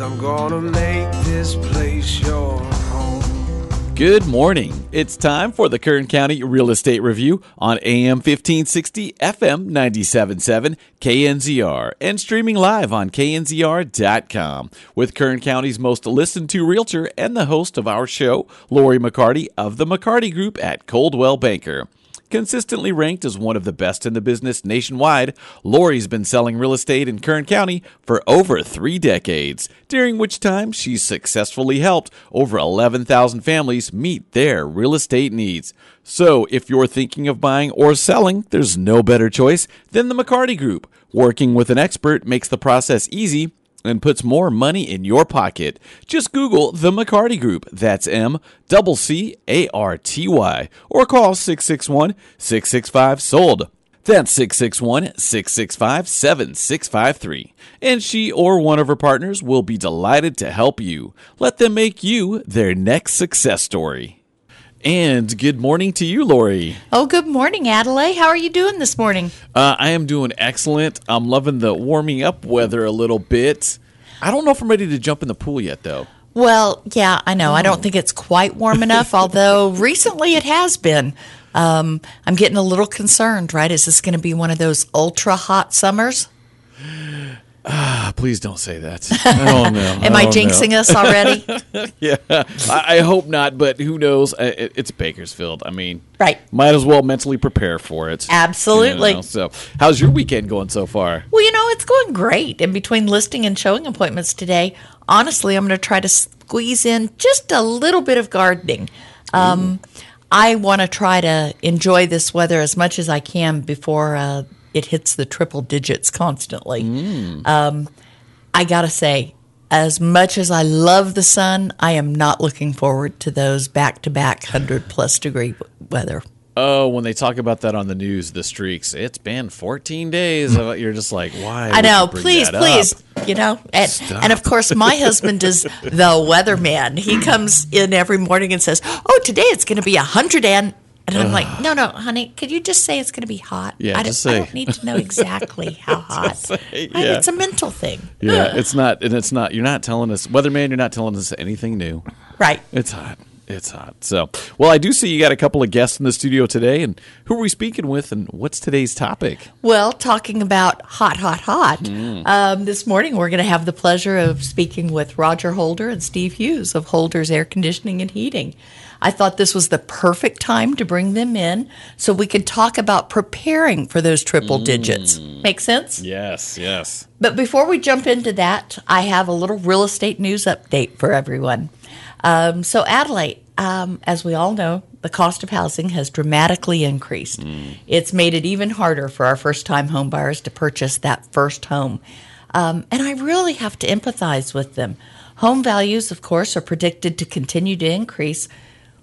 I'm gonna make this place your home. Good morning. It's time for the Kern County Real Estate Review on AM 1560, FM 977, KNZR, and streaming live on knzr.com with Kern County's most listened to realtor and the host of our show, Lori McCarty of the McCarty Group at Coldwell Banker. Consistently ranked as one of the best in the business nationwide, Lori's been selling real estate in Kern County for over three decades, during which time she's successfully helped over 11,000 families meet their real estate needs. So, if you're thinking of buying or selling, there's no better choice than the McCarty Group. Working with an expert makes the process easy and puts more money in your pocket. Just Google the McCarty Group. That's M double C A R T Y. Or call 661 665 SOLD. That's 661 665 7653. And she or one of her partners will be delighted to help you. Let them make you their next success story. And good morning to you, Lori. Oh, good morning, Adelaide. How are you doing this morning? Uh, I am doing excellent. I'm loving the warming up weather a little bit. I don't know if I'm ready to jump in the pool yet, though. Well, yeah, I know. I don't think it's quite warm enough, although recently it has been. Um, I'm getting a little concerned, right? Is this going to be one of those ultra hot summers? Ah, please don't say that. Oh no! Am I no. jinxing us already? Yeah, I, I hope not, but who knows? I- It, it's Bakersfield. I mean, Right. Might as well mentally prepare for it. Absolutely. You know, so, how's your weekend going so far? Well, you know, it's going great. In between listing and showing appointments today, honestly, I'm going to try to squeeze in just a little bit of gardening. Um, I want to try to enjoy this weather as much as I can before uh, it hits the triple digits constantly. Um, I got to say, as much as I love the sun, I am not looking forward to those back to back 100 plus degree weather. Oh, when they talk about that on the news, the streaks. It's been 14 days. You're just like, why? I know. Please, please. up? You know, and, and of course, my husband is the weatherman. He comes in every morning and says, "Oh, today it's going to be a hundred and." And I'm like, no, no, honey, could you just say it's going to be hot? Yeah, I, just don't, I don't need to know exactly how hot. say, I- yeah. It's a mental thing. Yeah, it's not, and it's not. You're not telling us, weatherman. You're not telling us anything new. Right. It's hot. It's hot. So, well, I do see you got a couple of guests in the studio today, and who are we speaking with, and what's today's topic? Well, talking about hot, hot, hot, Mm. um, this morning we're going to have the pleasure of speaking with Roger Holder and Steve Hughes of Holder's Air Conditioning and Heating. I thought this was the perfect time to bring them in so we could talk about preparing for those triple digits. Make sense? Yes, yes. But before we jump into that, I have a little real estate news update for everyone. Um, so, Adelaide, um, as we all know, the cost of housing has dramatically increased. It's made it even harder for our first time home buyers to purchase that first home. Um, and I really have to empathize with them. Home values, of course, are predicted to continue to increase,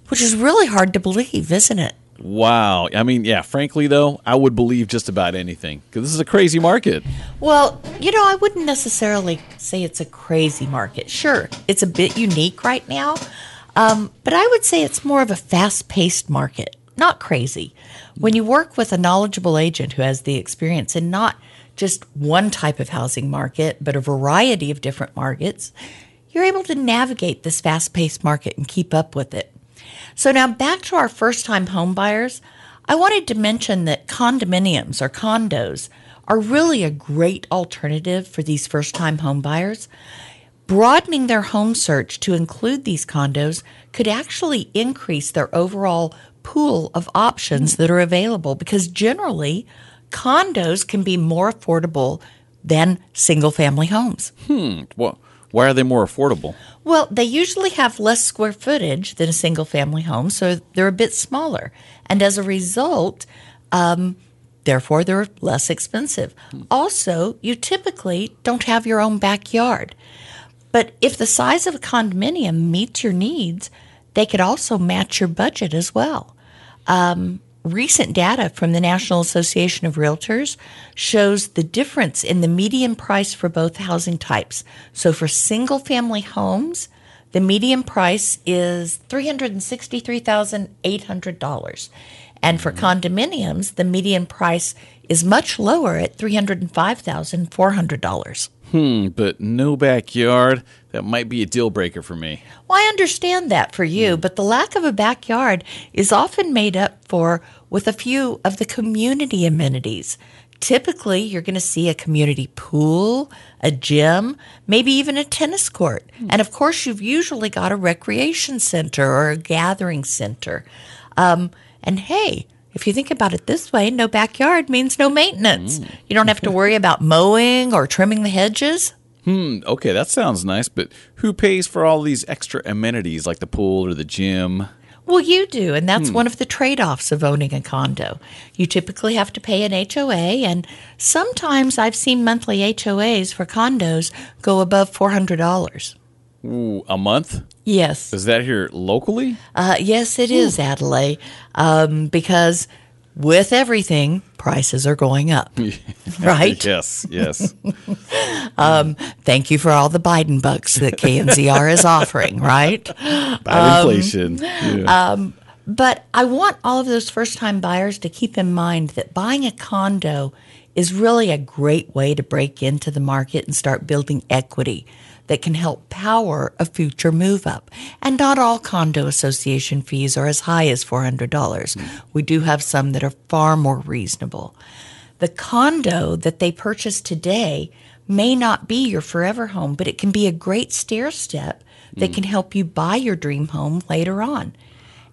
which is really hard to believe, isn't it? Wow. I mean, yeah. Frankly, though, I would believe just about anything because this is a crazy market. Well, you know, I wouldn't necessarily say it's a crazy market. Sure, it's a bit unique right now, um, but I would say it's more of a fast paced market, not crazy. When you work with a knowledgeable agent who has the experience in not just one type of housing market, but a variety of different markets, you're able to navigate this fast paced market and keep up with it. So now back to our first time home buyers. I wanted to mention that condominiums or condos are really a great alternative for these first time home buyers. Broadening their home search to include these condos could actually increase their overall pool of options that are available because generally condos can be more affordable than single family homes. Hmm. Well, why are they more affordable? Well, they usually have less square footage than a single family home, so they're a bit smaller. And as a result, um, therefore, they're less expensive. Also, you typically don't have your own backyard. But But if the size of a condominium meets your needs, they could also match your budget as well. Um, recent data from the National Association of Realtors shows the difference in the median price for both housing types. So for single family homes, the median price is $363,800. And for condominiums, the median price is much lower at $305,400. Hmm, but no backyard. That might be a deal breaker for me. Well, I understand that for you, but the lack of a backyard is often made up for with a few of the community amenities. Typically, you're going to see a community pool, a gym, maybe even a tennis court. And of course, you've usually got a recreation center or a gathering center. Um, and hey, if you think about it this way, no backyard means no maintenance. You don't have to worry about mowing or trimming the hedges. Hmm, okay, that sounds nice, but who pays for all these extra amenities like the pool or the gym? Well, you do, and that's one of the trade offs of owning a condo. You typically have to pay an HOA, and sometimes I've seen monthly HOAs for condos go above $400. Ooh, a month? Yes. Is that here locally? Uh, yes, it is, Adelaide, um, because with everything, prices are going up. right? Yes, yes. um, Thank you for all the Biden bucks that KNZR is offering, right? Bad inflation. Yeah. But I want all of those first time buyers to keep in mind that buying a condo is really a great way to break into the market and start building equity that can help power a future move up. And not all condo association fees are as high as $400. We do have some that are far more reasonable. The condo that they purchase today may not be your forever home, but it can be a great stair step that can help you buy your dream home later on.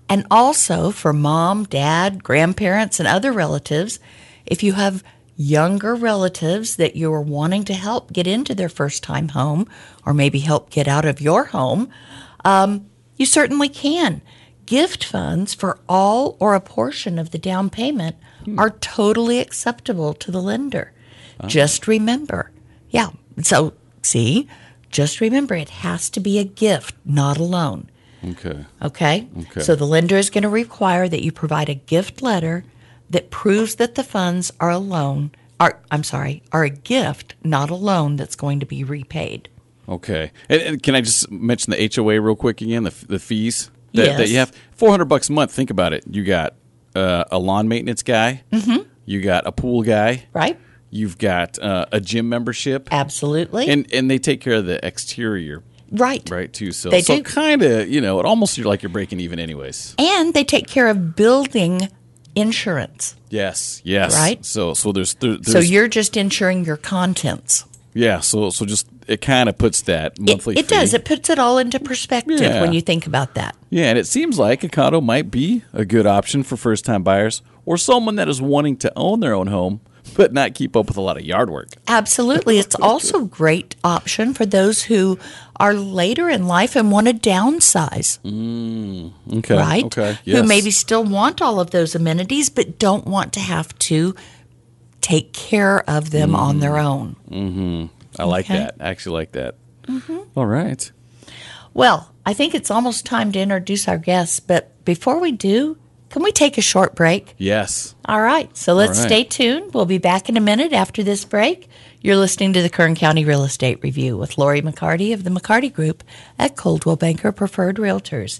And also for mom, dad, grandparents, and other relatives, if you have younger relatives that you're wanting to help get into their first time home or maybe help get out of your home, um, you certainly can. Gift funds for all or a portion of the down payment are totally acceptable to the lender. Just remember, yeah, so see, just remember it has to be a gift, not a loan. Okay. Okay? Okay. So the lender is going to require that you provide a gift letter that proves that the funds are a loan, are I'm sorry, are a gift, not a loan that's going to be repaid. Okay. And, and can I just mention the HOA real quick again? The, the fees that, that you have four hundred bucks a month. Think about it. You got uh, a lawn maintenance guy. Mm-hmm. You got a pool guy. Right? You've got uh, a gym membership, Absolutely. and and they take care of the exterior, right. right? Too. So They so kind of you know it almost you're like you're breaking even anyways. And they take care of building insurance. Yes. Yes. Right. So so there's, there, there's So you're just insuring your contents. yeah. So so just it kind of puts that It, monthly. it does. fee- It puts it all into perspective Yeah. when you think about that. Yeah, and it seems like a condo might be a good option for first time buyers or someone that is wanting to own their own home but not keep up with a lot of yard work. Absolutely. It's also a great option for those who are later in life and want to downsize, mm, Okay. right? Okay. Who maybe still want all of those amenities but don't want to have to take care of them mm. on their own. Mm-hmm. I like Okay. that. I actually like that. Mm-hmm. All right. Well, I think it's almost time to introduce our guests, but before we do, can we take a short break? Yes. All right, so let's right. stay tuned. We'll be back in a minute after this break. You're listening to the Kern County Real Estate Review with Lori McCarty of the McCarty Group at Coldwell Banker Preferred Realtors.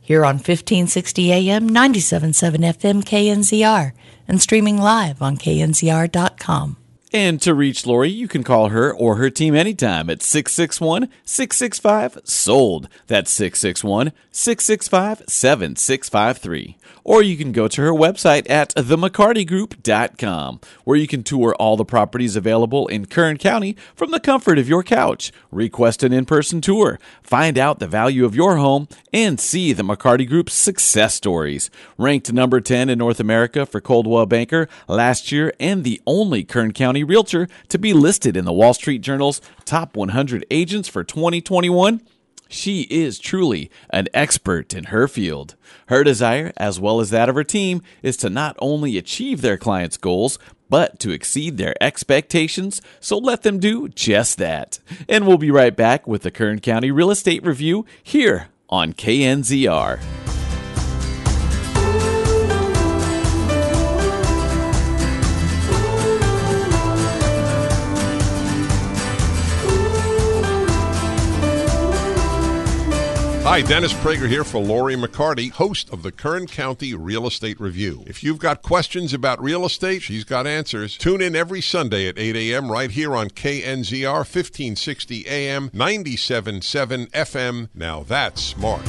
Here on 1560 AM, 97.7 FM KNZR, and streaming live on knzr.com. And to reach Lori, you can call her or her team anytime at 661 665 SOLD. That's 661 665 7653. Or you can go to her website at themccartygroup.com, where you can tour all the properties available in Kern County from the comfort of your couch. Request an in person tour, find out the value of your home, and see the McCarty Group's success stories. Ranked number 10 in North America for Coldwell Banker last year, and the only Kern County realtor to be listed in the Wall Street Journal's top 100 agents for 2021. She is truly an expert in her field. Her desire, as well as that of her team, is to not only achieve their clients' goals, but to exceed their expectations, so let them do just that. And we'll be right back with the Kern County Real Estate Review here on KNZR. Hi, Dennis Prager here for Lori McCarty, host of the Kern County Real Estate Review. If you've got questions about real estate, she's got answers. Tune in every Sunday at 8 a.m. right here on KNZR 1560 AM 97.7 FM. Now that's smart.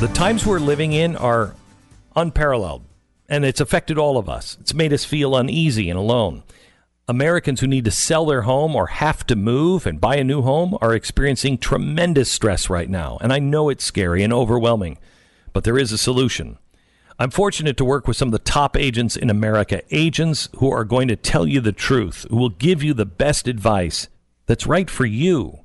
The times we're living in are unparalleled, and it's affected all of us. It's made us feel uneasy and alone. Americans who need to sell their home or have to move and buy a new home are experiencing tremendous stress right now, and I know it's scary and overwhelming, but there is a solution. I'm fortunate to work with some of the top agents in America, agents who are going to tell you the truth, who will give you the best advice that's right for you.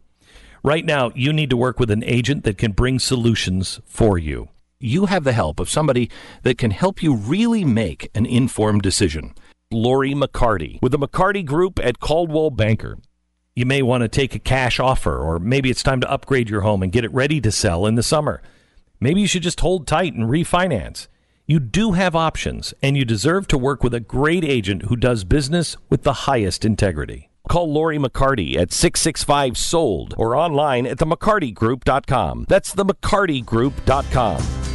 Right now, you need to work with an agent that can bring solutions for you. You have the help of somebody that can help you really make an informed decision. Lori McCarty with the McCarty Group at Coldwell Banker. You may want to take a cash offer, or maybe it's time to upgrade your home and get it ready to sell in the summer. Maybe you should just hold tight and refinance. You do have options, and you deserve to work with a great agent who does business with the highest integrity. Call Lori McCarty at 665 SOLD or online at themccartygroup.com. That's themccartygroup.com.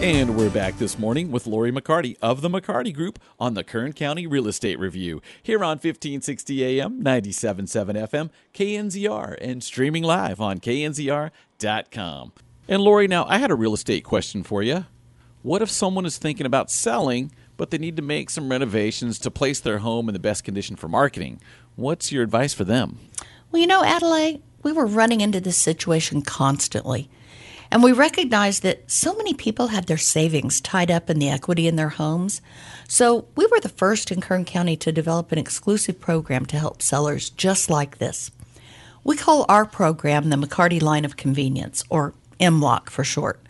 And we're back this morning with Lori McCarty of the McCarty Group on the Kern County Real Estate Review here on 1560 AM, 97.7 FM, KNZR, and streaming live on knzr.com. And Lori, now I had a real estate question for you. What if someone is thinking about selling, but they need to make some renovations to place their home in the best condition for marketing? What's your advice for them? Well, you know, Adelaide, we were running into this situation constantly. And we recognized that so many people had their savings tied up in the equity in their homes. So we were the first in Kern County to develop an exclusive program to help sellers just like this. We call our program the McCarty Line of Convenience, or MLOC for short,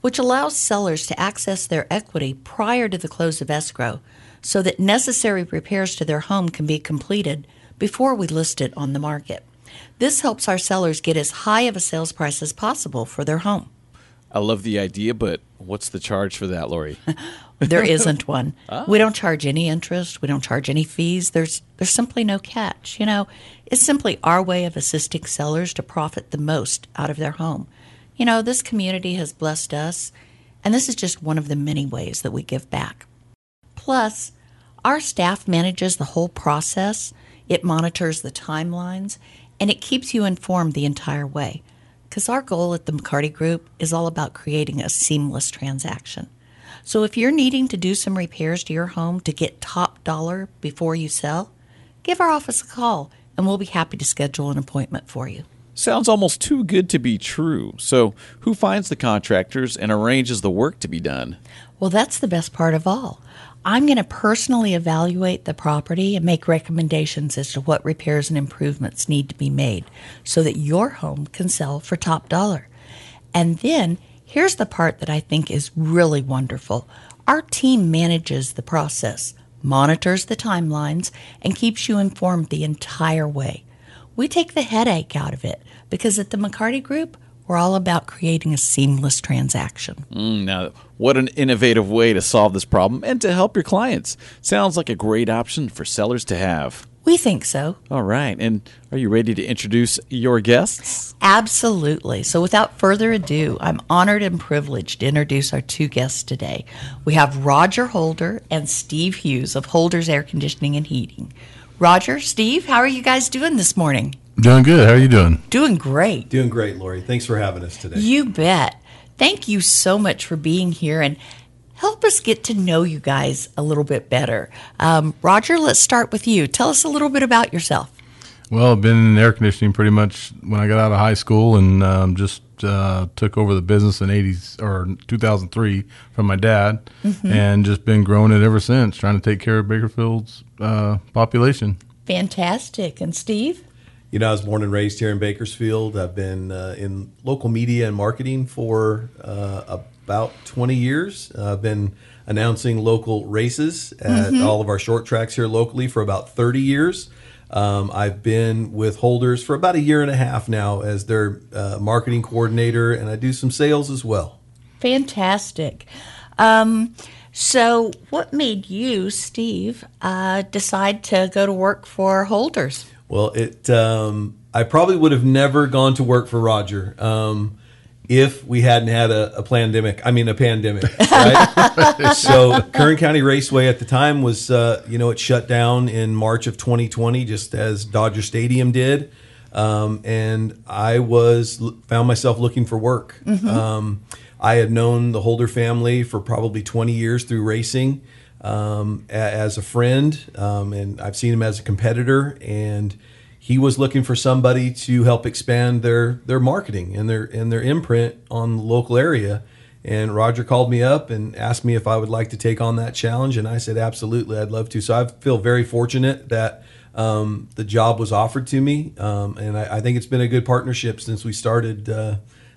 which allows sellers to access their equity prior to the close of escrow so that necessary repairs to their home can be completed before we list it on the market. This helps our sellers get as high of a sales price as possible for their home. I love the idea, but what's the charge for that, Lori? there isn't one. Oh. We don't charge any interest. We don't charge any fees. There's there's simply no catch. You know, it's simply our way of assisting sellers to profit the most out of their home. You know, this community has blessed us, and this is just one of the many ways that we give back. Plus, our staff manages the whole process. It monitors the timelines and it keeps you informed the entire way. Because our goal at the McCarty Group is all about creating a seamless transaction. So if you're needing to do some repairs to your home to get top dollar before you sell, give our office a call and we'll be happy to schedule an appointment for you. Sounds almost too good to be true. So, who finds the contractors and arranges the work to be done? Well, that's the best part of all. I'm going to personally evaluate the property and make recommendations as to what repairs and improvements need to be made so that your home can sell for top dollar. And then here's the part that I think is really wonderful our team manages the process, monitors the timelines, and keeps you informed the entire way. We take the headache out of it because at the McCarty Group, we're all about creating a seamless transaction. Mm, now, what an innovative way to solve this problem and to help your clients. Sounds like a great option for sellers to have. We think so. All right. And are you ready to introduce your guests? Absolutely. So, without further ado, I'm honored and privileged to introduce our two guests today. We have Roger Holder and Steve Hughes of Holder's Air Conditioning and Heating. Roger, Steve, how are you guys doing this morning? Doing good. How are you doing? Doing great. Doing great, Lori. Thanks for having us today. You bet. Thank you so much for being here and help us get to know you guys a little bit better. Um, Roger, let's start with you. Tell us a little bit about yourself. Well, I've been in air conditioning pretty much when I got out of high school, and um, just uh, took over the business in '80s or 2003 from my dad, and just been growing it ever since, trying to take care of Bakersfield's uh, population. Fantastic. And Steve? You know, I was born and raised here in Bakersfield. I've been uh, in local media and marketing for uh, about 20 years. I've been announcing local races at all of our short tracks here locally for about 30 years. Um, I've been with Holders for about a year and a half now as their uh, marketing coordinator, and I do some sales as well. Fantastic. Um, so, what made you, Steve, uh, decide to go to work for Holders? Well, it. Um, I probably would have never gone to work for Roger um, if we hadn't had a, a pandemic. I mean, a pandemic, right? so, Kern County Raceway at the time was, uh, you know, it shut down in March of 2020, just as Dodger Stadium did, um, and I was found myself looking for work. Um, I had known the Holder family for probably 20 years through racing um, as a friend, um, and I've seen him as a competitor. And he was looking for somebody to help expand their their marketing and their and their imprint on the local area. And Roger called me up and asked me if I would like to take on that challenge, and I said absolutely, I'd love to. So I feel very fortunate that um, the job was offered to me, um, and I, I think it's been a good partnership since we started uh,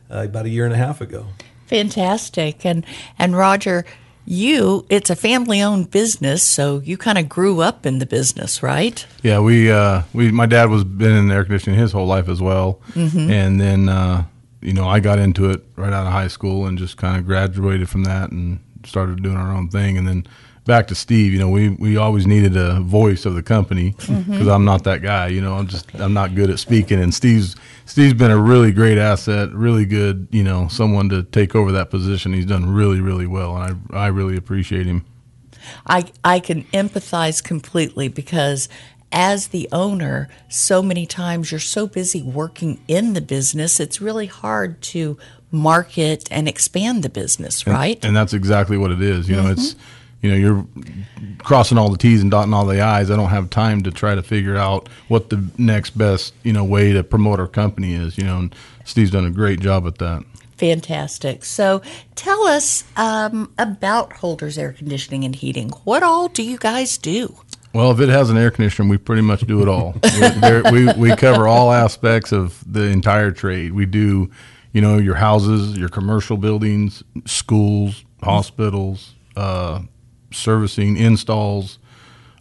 uh, about a year and a half ago. Fantastic. And and Roger, you it's a family owned business, so you kind of grew up in the business, right? Yeah, we uh, we my dad was been in air conditioning his whole life as well, and then uh, you know I got into it right out of high school and just kind of graduated from that and started doing our own thing, and then back to Steve. You know, we we always needed a voice of the company mm-hmm. because I'm not that guy. You know, I'm just I'm not good at speaking, and Steve's Steve's been a really great asset, really good. You know, someone to take over that position. He's done really really well, and I I really appreciate him. I I can empathize completely because as the owner, so many times you're so busy working in the business, it's really hard to market and expand the business, right? And that's exactly what it is. You know, it's mm-hmm. You know you're crossing all the T's and dotting all the I's. I don't have time to try to figure out what the next best you know way to promote our company is. You know, and Steve's done a great job at that. Fantastic. So tell us um, about Holders Air Conditioning and Heating. What all do you guys do? Well, if it has an air conditioner, we pretty much do it all. we, we we cover all aspects of the entire trade. We do, you know, your houses, your commercial buildings, schools, hospitals, uh, servicing, installs.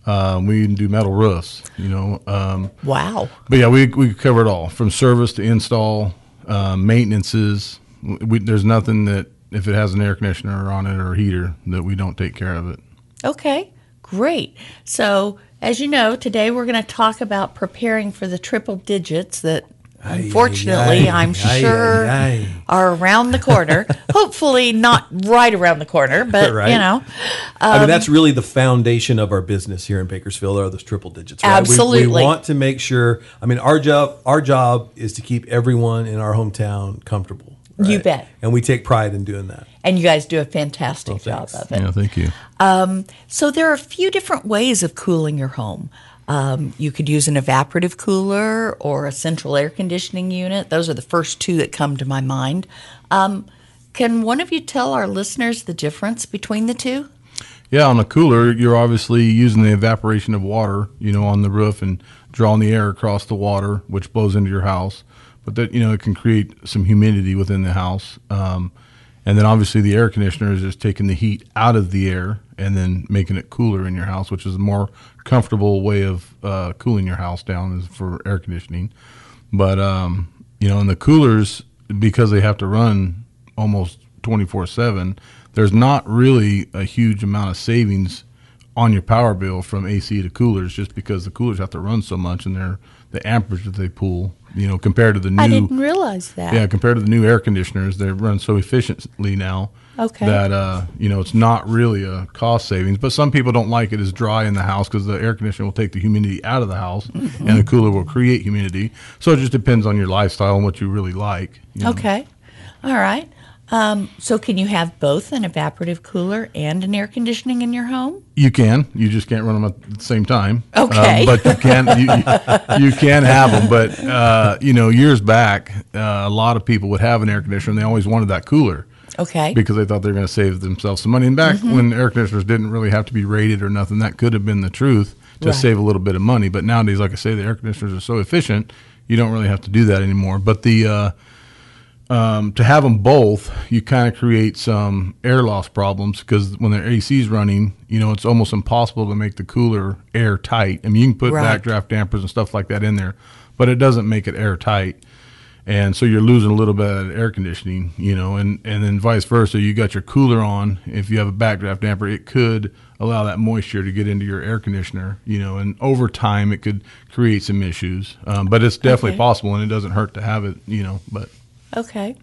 Um, we even do metal roofs. You know, um, Wow. but yeah, we we cover it all from service to install, uh, maintenances. We, there's nothing that if it has an air conditioner on it or a heater that we don't take care of it. Okay, great. So, as you know, today we're going to talk about preparing for the triple digits that unfortunately aye, I'm aye, sure aye, aye. are around the corner. Hopefully, not right around the corner, but Right. you know, I mean, um, that's really the foundation of our business here in Bakersfield are those triple digits. Right? We- Absolutely. We, want to make sure. I mean, our job our job is to keep everyone in our hometown comfortable. You bet. And we take pride in doing that. and you guys do a fantastic job of it. Yeah, thank you. Um, so there are a few different ways of cooling your home. Um, you could use an evaporative cooler or a central air conditioning unit. Those are the first two that come to my mind. Um, can one of you tell our listeners the difference between the two? Yeah, on a cooler, you're obviously using the evaporation of water, you know, on the roof and drawing the air across the water, which blows into your house. But that, you know, it can create some humidity within the house. Um, and then obviously the air conditioner is just taking the heat out of the air and then making it cooler in your house, which is more comfortable way of uh, cooling your house down is for air conditioning. But um, you know, in the coolers, because they have to run almost twenty four seven, there's not really a huge amount of savings on your power bill from AC to coolers, just because the coolers have to run so much and they're the amperage that they pull, you know, compared to the new I didn't realize that. yeah, compared to the new air conditioners, they run so efficiently now Okay. that uh, you know it's not really a cost savings. But some people don't like it as dry in the house because the air conditioner will take the humidity out of the house, Mm-hmm. and the cooler will create humidity. So it just depends on your lifestyle and what you really like. you know. Okay. All right. So can you have both an evaporative cooler and an air conditioning in your home? You can. You just can't run them at the same time. Okay. Um, but you can. You, you, you can have them. But uh, you know, years back, uh, a lot of people would have an air conditioner. and They always wanted that cooler Okay. because they thought they were going to save themselves some money. And back Mm-hmm. when air conditioners didn't really have to be rated or nothing, that could have been the truth to Right. save a little bit of money. But nowadays, like I say, the air conditioners are so efficient, you don't really have to do that anymore. But the uh, um, to have them both, you kind of create some air loss problems because when the AC is running, you know, it's almost impossible to make the cooler airtight. I mean, you can put Right. backdraft dampers and stuff like that in there, but it doesn't make it airtight. And so you're losing a little bit of air conditioning, you know, and, and then vice versa. You got your cooler on. If you have a backdraft damper, it could allow that moisture to get into your air conditioner, you know, and over time it could create some issues. Um, but it's definitely Okay. possible and it doesn't hurt to have it, you know, but. Okay.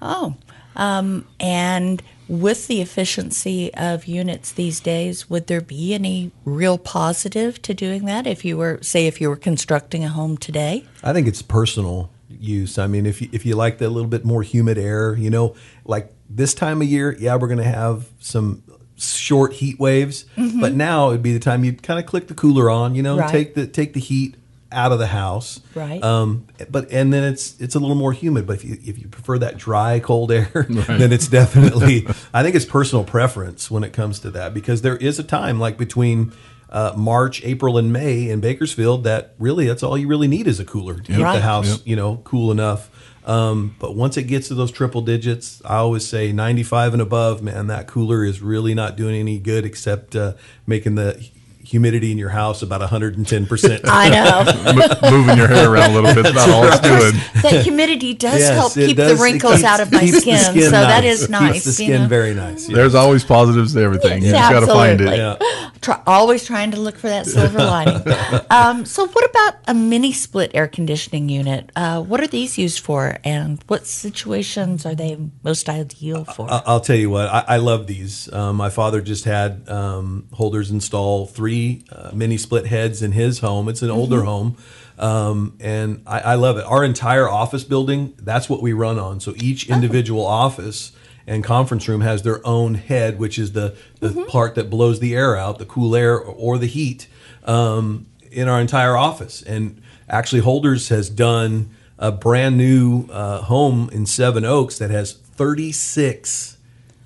Oh. Um, and with the efficiency of units these days, would there be any real positive to doing that if you were, say, if you were constructing a home today? I think it's personal use. I mean, if you, if you like the little bit more humid air, you know, like this time of year, yeah, we're going to have some short heat waves, but now it'd be the time you'd kind of click the cooler on, you know, Mm-hmm. Right. take the take the heat out of the house. Right. Um, but and then it's it's a little more humid. But if you if you prefer that dry cold air, then it's definitely. I think it's personal preference when it comes to that because there is a time like between. Uh, March, April, and May in Bakersfield. That really, that's all you really need is a cooler to keep Right. the house, Yep. you know, cool enough. Um, but once it gets to those triple digits, I always say 95 and above, man, that cooler is really not doing any good except uh, making the humidity in your house about 110%. I know. Mo- moving your hair around a little bit. That's about all it's doing. that humidity does Yes, help keep does. the wrinkles keeps- out of my keeps the skin, skin so that nice. is nice. Keeps the you skin know. very nice. yeah. There's always positives to everything. You just got to find it. Yeah. Try, always trying to look for that silver lining. Um, so, what about a mini split air conditioning unit? Uh, what are these used for, and what situations are they most ideal for? I- I'll tell you what, I, I love these. Um, my father just had um, holders install three uh, mini split heads in his home. It's an older home. Um, and I, I love it. Our entire office building, that's what we run on. So each individual office and conference room has their own head, which is the, the part that blows the air out, the cool air or, or the heat um, in our entire office. And actually, Holders has done a brand new uh, home in Seven Oaks that has 36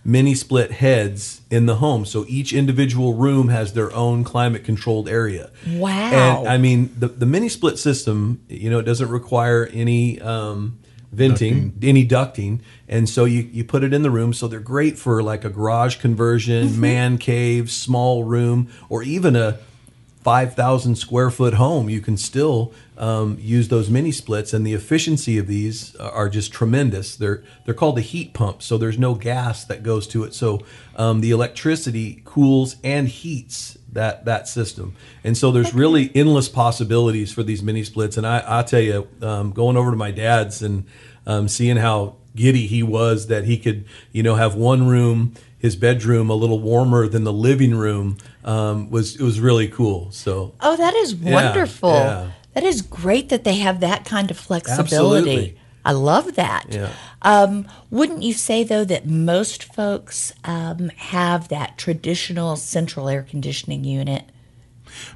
mini split heads in the home. So each individual room has their own climate controlled area. Wow. And I mean, the, the mini split system, you know, it doesn't require any um, venting, any ducting. And so you, you put it in the room. So they're great for like a garage conversion, man cave, small room, or even a 5,000 square foot home, you can still um, use those mini splits, and the efficiency of these are just tremendous. They're they're called the heat pump, so there's no gas that goes to it. So um, the electricity cools and heats that that system, and so there's really endless possibilities for these mini splits. And I I tell you, um, going over to my dad's and um, seeing how giddy he was that he could you know have one room his bedroom a little warmer than the living room um, was it was really cool. So oh, that is wonderful. yeah. That is great that they have that kind of flexibility. Absolutely. I love that. Yeah. Um, wouldn't you say though that most folks um, have that traditional central air conditioning unit?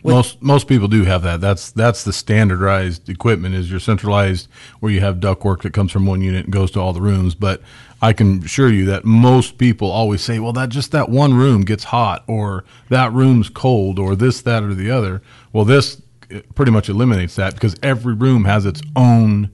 most most people do have that. That's that's the standardized equipment. Is your centralized where you have ductwork that comes from one unit and goes to all the rooms. But I can assure you that most people always say, "Well, that just that one room gets hot, or that room's cold, or this, that, or the other." Well, this pretty much eliminates that because every room has its own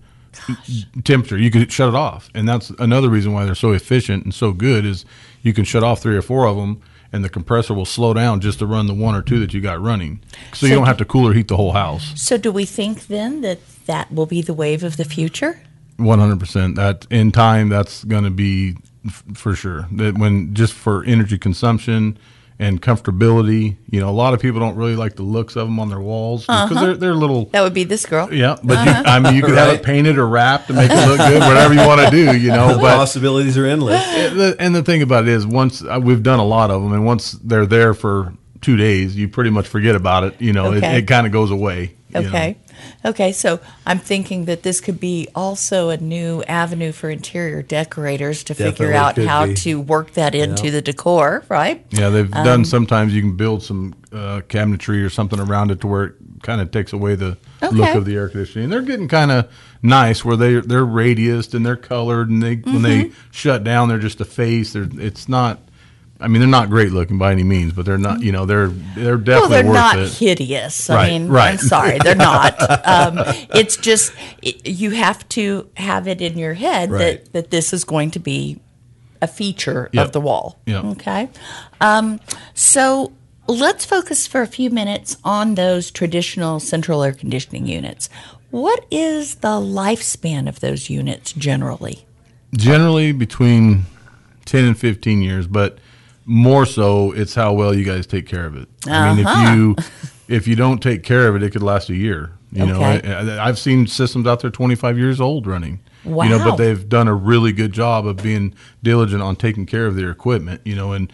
temperature. You could shut it off, and that's another reason why they're so efficient and so good. Is you can shut off three or four of them, and the compressor will slow down just to run the one or two that you got running, so, you don't have to cool or heat the whole house. So, do we think then that that will be the wave of the future? One hundred percent. That in time, that's going to be f- for sure. That when just for energy consumption and comfortability, you know, a lot of people don't really like the looks of them on their walls because uh-huh. they're they're little. That would be this girl. Yeah, but you, uh-huh. I mean, you could have it painted or wrapped to make it look good, whatever you want to do, you know. the But possibilities are endless. And the, and the thing about it is, once uh, we've done a lot of them, and once they're there for two days, you pretty much forget about it. You know, Okay. it, it kind of goes away. you know. Okay. Okay, so I'm thinking that this could be also a new avenue for interior decorators to figure out how be. to work that into the decor, right? Yeah, they've Um, done. Sometimes you can build some uh, cabinetry or something around it to where it kind of takes away the look of the air conditioning. They're getting kind of nice where they they're radiused and they're colored and they when they Mm-hmm. shut down they're just a face. They're it's not. I mean, they're not great looking by any means, but they're not. You know, they're they're definitely. Well, they're worth not it. hideous. I Right, mean, right. I'm sorry, they're not. Um, it's just it, you have to have it in your head Right. that that this is going to be a feature Yep. of the wall. Yep. Okay. Um, so let's focus for a few minutes on those traditional central air conditioning units. What is the lifespan of those units generally? generally between 10 and 15 years but more so it's how well you guys take care of it i mean Uh-huh. if you if you don't take care of it it could last a year you know Okay. I, I- i've seen systems out there 25 years old running Wow. you know but they've done a really good job of being diligent on taking care of their equipment you know and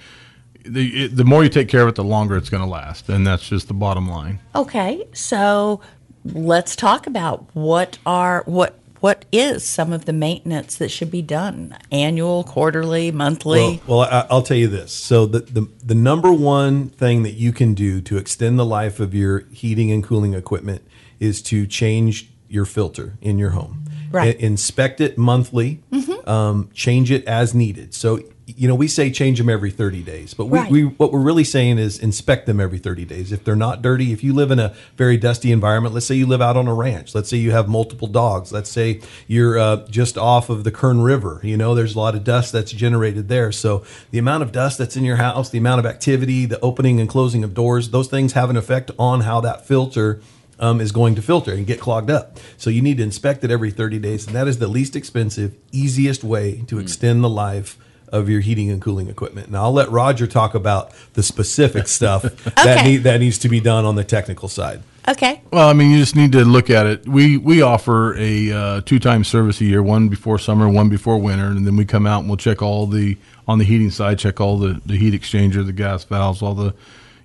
the, it, the more you take care of it the longer it's going to last and that's just the bottom line Okay, so let's talk about what are what what is some of the maintenance that should be done? Annual, quarterly, monthly? Well, well I, I'll tell you this. So the, the the number one thing that you can do to extend the life of your heating and cooling equipment is to change your filter in your home. Right. I- inspect it monthly. Um, change it as needed. So you know we say change them every 30 days, but we, Right. we what we're really saying is inspect them every 30 days. If they're not dirty, if you live in a very dusty environment, let's say you live out on a ranch, let's say you have multiple dogs, let's say you're uh, just off of the Kern River, you know, there's a lot of dust that's generated there. So the amount of dust that's in your house, the amount of activity, the opening and closing of doors, those things have an effect on how that filter um, is going to filter and get clogged up. So you need to inspect it every 30 days, and that is the least expensive, easiest way to extend the life of your heating and cooling equipment. Now I'll let Roger talk about the specific stuff that Okay. need, that needs to be done on the technical side. okay. Well, I mean, you just need to look at it. We we offer a uh, two time service a year, one before summer, one before winter, and then we come out and we'll check all the on the heating side, check all the the heat exchanger, the gas valves, all the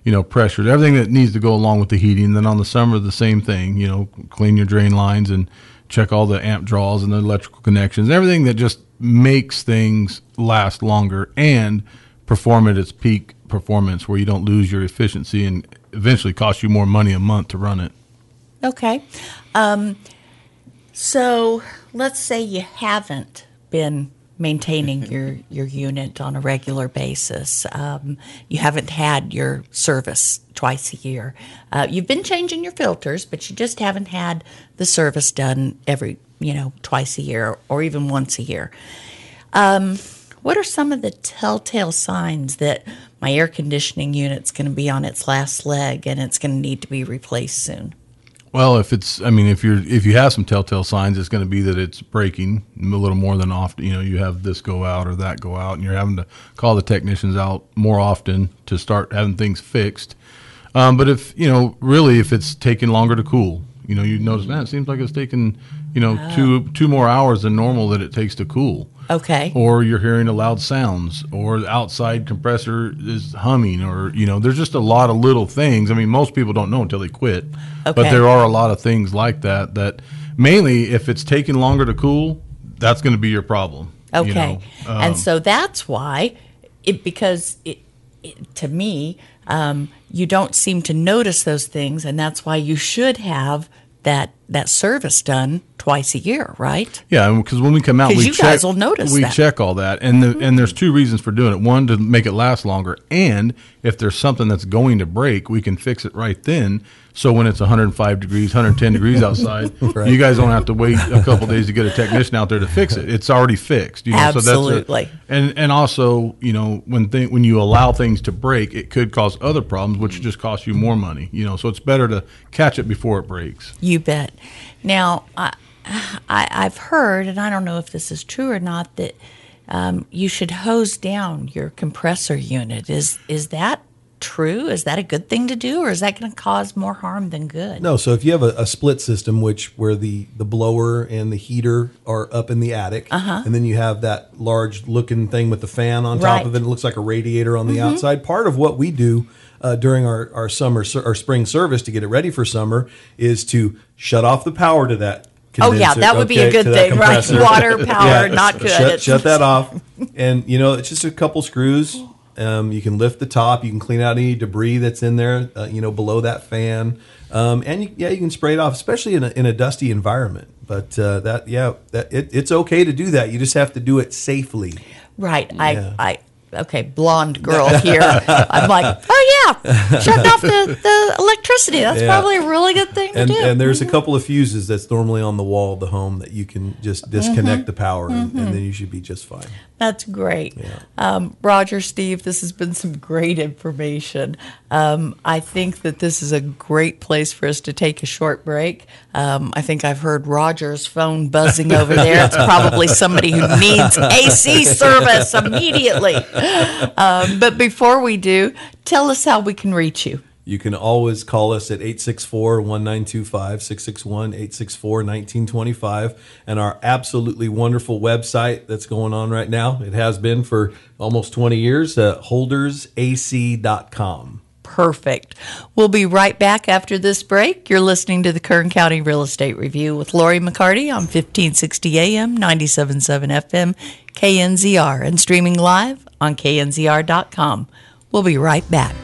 you know pressures, everything that needs to go along with the heating. And then on the summer, the same thing. You know, clean your drain lines and check all the amp draws and the electrical connections, everything that just makes things last longer and perform at its peak performance, where you don't lose your efficiency and eventually cost you more money a month to run it. Okay. Um, so let's say you haven't been maintaining your, your unit on a regular basis. Um, you haven't had your service twice a year. Uh, you've been changing your filters, but you just haven't had the service done every, you know, twice a year or even once a year. Um, what are some of the telltale signs that my air conditioning unit's going to be on its last leg and it's going to need to be replaced soon? Well, if it's, I mean, if you're, if you have some telltale signs, it's going to be that it's breaking a little more than often. You know, you have this go out or that go out, and you're having to call the technicians out more often to start having things fixed. Um, but if you know, really, if it's taking longer to cool, you know, you notice, man, it seems like it's taking, you know, two two more hours than normal that it takes to cool. Okay. Or you're hearing a loud sounds, or the outside compressor is humming, or you know, there's just a lot of little things. I mean, most people don't know until they quit, Okay. but there are a lot of things like that. That mainly, if it's taking longer to cool, that's going to be your problem. Okay. you know. Um, and so that's why it because it, it to me um, you don't seem to notice those things and that's why you should have that that service done twice a year, right? Yeah, because when we come out, we you check, guys will notice we that. Mm-hmm. check all that, and the, and there's two reasons for doing it. One to make it last longer, and if there's something that's going to break, we can fix it right then. So when it's 105 degrees, 110 degrees outside, you guys don't have to wait a couple days to get a technician out there to fix it. It's already fixed. You know, So Absolutely. that's a, and and also, you know, when th- when you allow things to break, it could cause other problems, which just cost you more money. You know, so it's better to catch it before it breaks. You bet. Now, I, I, I've heard, and I don't know if this is true or not, that um, you should hose down your compressor unit. Is is that true? Is that a good thing to do, or is that going to cause more harm than good? No, so if you have a, a split system, which where the the blower and the heater are up in the attic, and then you have that large looking thing with the fan on top Uh-huh. Right. Mm-hmm. of it, it looks like a radiator on the outside. Part of what we do uh, during our, our summer our spring service to get it ready for summer is to shut off the power to that. Oh, yeah, that would be a good thing, right? Water, power, not good. Shut, shut that off, and you know it's just a couple screws. Um, you can lift the top. You can clean out any debris that's in there. Uh, you know below that fan, um, and you, yeah, you can spray it off, especially in a, in a dusty environment. But uh, that yeah, that it, it's okay to do that. You just have to do it safely. Right. Yeah. I, I, okay, blonde girl here. I'm like, oh yeah, shutting off the, the electricity. That's Yeah. probably a really good thing and to do. and there's a couple of fuses that's normally on the wall of the home that you can just disconnect the power and, and then you should be just fine That's great. Um, Roger, Steve, this has been some great information. Um, I think that this is a great place for us to take a short break. Um, I think I've heard Roger's phone buzzing over there. It's probably somebody who needs AC service immediately. Um, but before we do, tell us how we can reach you. you can always call us at 864-1925 661-864-1925 and our absolutely wonderful website that's going on right now it has been for almost 20 years uh, holdersac.com Perfect. We'll be right back after this break. You're listening to the Kern County Real Estate Review with Lori McCarty on 1560 AM, 97.7 FM, KNZR, and streaming live on knzr.com. We'll be right back.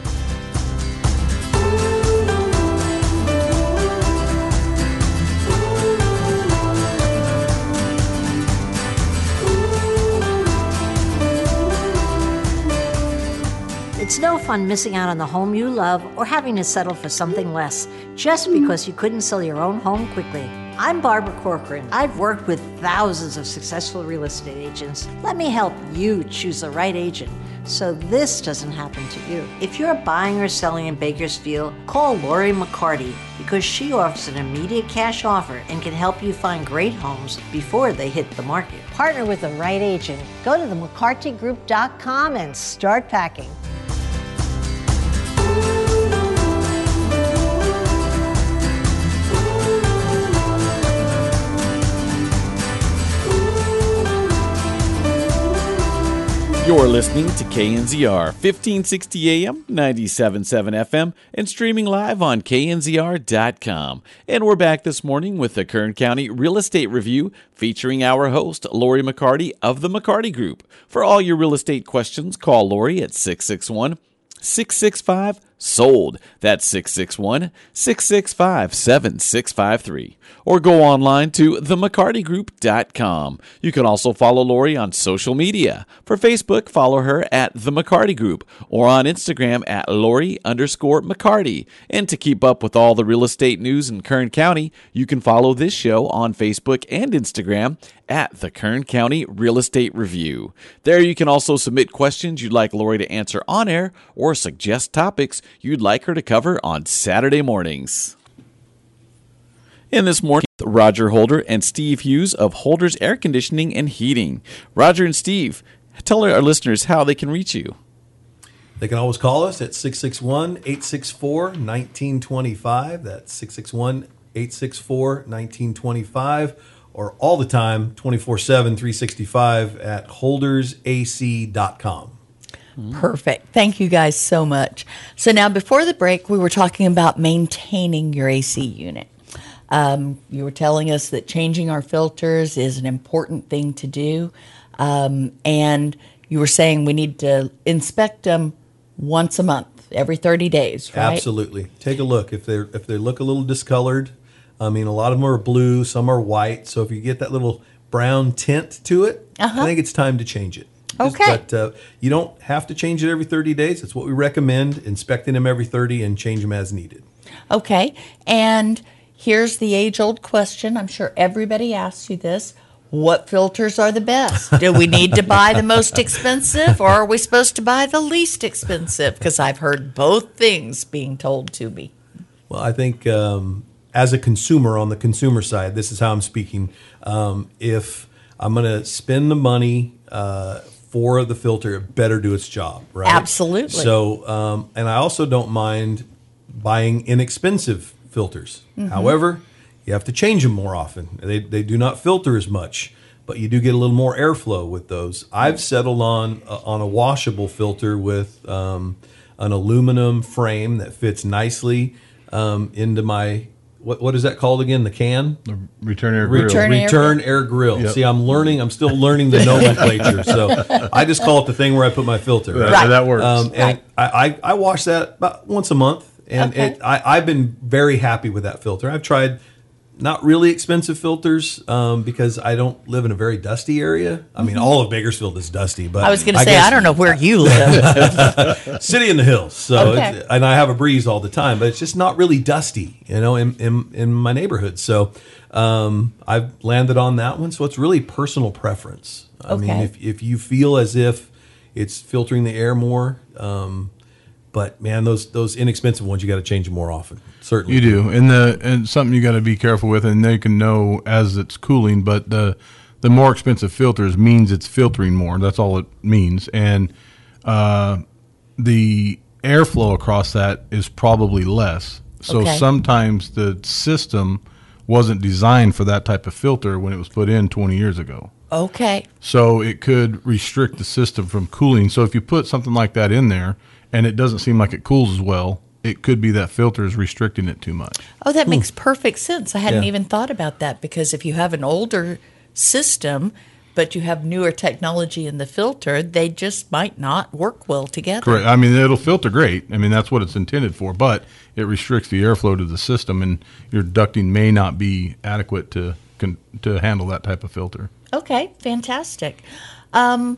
It's no fun missing out on the home you love or having to settle for something less just because you couldn't sell your own home quickly. I'm Barbara Corcoran. I've worked with thousands of successful real estate agents. Let me help you choose the right agent so this doesn't happen to you. If you're buying or selling in Bakersfield, call Lori McCarty because she offers an immediate cash offer and can help you find great homes before they hit the market. Partner with the right agent. Go to themccartygroup.com and start packing. You're listening to KNZR 1560 AM, 97.7 FM, and streaming live on knzr.com. And we're back this morning with the Kern County Real Estate Review featuring our host, Lori McCarty of the McCarty Group. For all your real estate questions, call Lori at 661 665 sold. That's 661 665 7653. Or go online to themccartygroup.com. You can also follow Lori on social media. For Facebook, follow her at The McCarty Group or on Instagram at Lori underscore McCarty. And to keep up with all the real estate news in Kern County, you can follow this show on Facebook and Instagram at the Kern County Real Estate Review. There you can also submit questions you'd like Lori to answer on air or suggest topics you'd like her to cover on Saturday mornings. In this morning, Roger Holder and Steve Hughes of Holder's Air Conditioning and Heating. Roger and Steve, tell our listeners how they can reach you. They can always call us at 661 864 1925. That's 661 864 1925. Or all the time, 24 7, 365 at holdersac.com. Perfect. Thank you guys so much. So now, before the break, we were talking about maintaining your AC unit. Um, you were telling us that changing our filters is an important thing to do, um, and you were saying we need to inspect them once a month, every thirty days, right? Absolutely. Take a look. If they if they look a little discolored, I mean, a lot of them are blue, some are white. So if you get that little brown tint to it, I think it's time to change it. Just- Uh-huh. Okay. But uh, you don't have to change it every 30 days. It's what we recommend, inspecting them every 30 and change them as needed. Okay. And here's the age old question. I'm sure everybody asks you this. What filters are the best? Do we need to buy the most expensive or are we supposed to buy the least expensive? Because I've heard both things being told to me. Well, I think um, as a consumer, on the consumer side, this is how I'm speaking. Um, if I'm going to spend the money uh, for the filter, it better do its job, right? Absolutely. So, um, and I also don't mind buying inexpensive filters. However, you have to change them more often. They, they do not filter as much, but you do get a little more airflow with those. I've settled on uh, on a washable filter with um, an aluminum frame that fits nicely um, into my what what is that called again? The can. The return air grill. Return air- Return air grill. Yep. See, I'm learning. I'm still learning the nomenclature. So I just call it the thing where I put my filter. That- Right. That works. Um, and I, I, I wash that about once a month, and Okay. it, I, I've been very happy with that filter. I've tried not really expensive filters um, because I don't live in a very dusty area. I mean, all of Bakersfield is dusty, but. I was going to say, guess I don't know where you live. city in the hills. So, Okay. it's, and I have a breeze all the time, but it's just not really dusty, you know, in in, in my neighborhood. So, um, I've landed on that one. So it's really personal preference. I mean, if if you feel as if it's filtering the air more, um, but man, those those inexpensive ones you got to change them more often. Certainly, You do, and the and something you got to be careful with, and they can know as it's cooling. But the the more expensive filters means it's filtering more. That's all it means, and uh, the airflow across that is probably less. So Okay. sometimes the system wasn't designed for that type of filter when it was put in 20 years ago. okay. So it could restrict the system from cooling. So if you put something like that in there and it doesn't seem like it cools as well, it could be that filter is restricting it too much. Oh, that makes perfect sense. I hadn't Yeah. even thought about that because if you have an older system, but you have newer technology in the filter, they just might not work well together. Correct. I mean, it'll filter great. I mean, that's what it's intended for, but it restricts the airflow to the system, and your ducting may not be adequate to to handle that type of filter. Okay, fantastic. Um,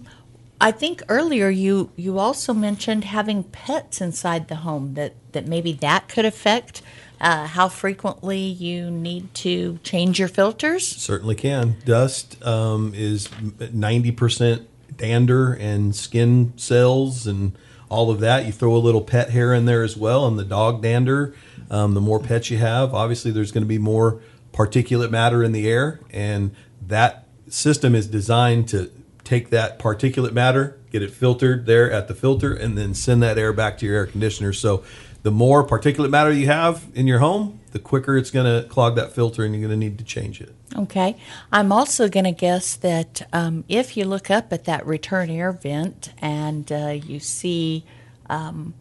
I think earlier you you also mentioned having pets inside the home that that maybe that could affect uh, how frequently you need to change your filters. certainly can. Dust um, is ninety percent dander and skin cells and all of that. You throw a little pet hair in there as well, and the dog dander. Um, the more pets you have, obviously, there's going to be more particulate matter in the air, and that system is designed to take that particulate matter, get it filtered there at the filter, and then send that air back to your air conditioner. So, the more particulate matter you have in your home, the quicker it's going to clog that filter, and you're going to need to change it. Okay. I'm also going to guess that um, if you look up at that return air vent and uh, you see um,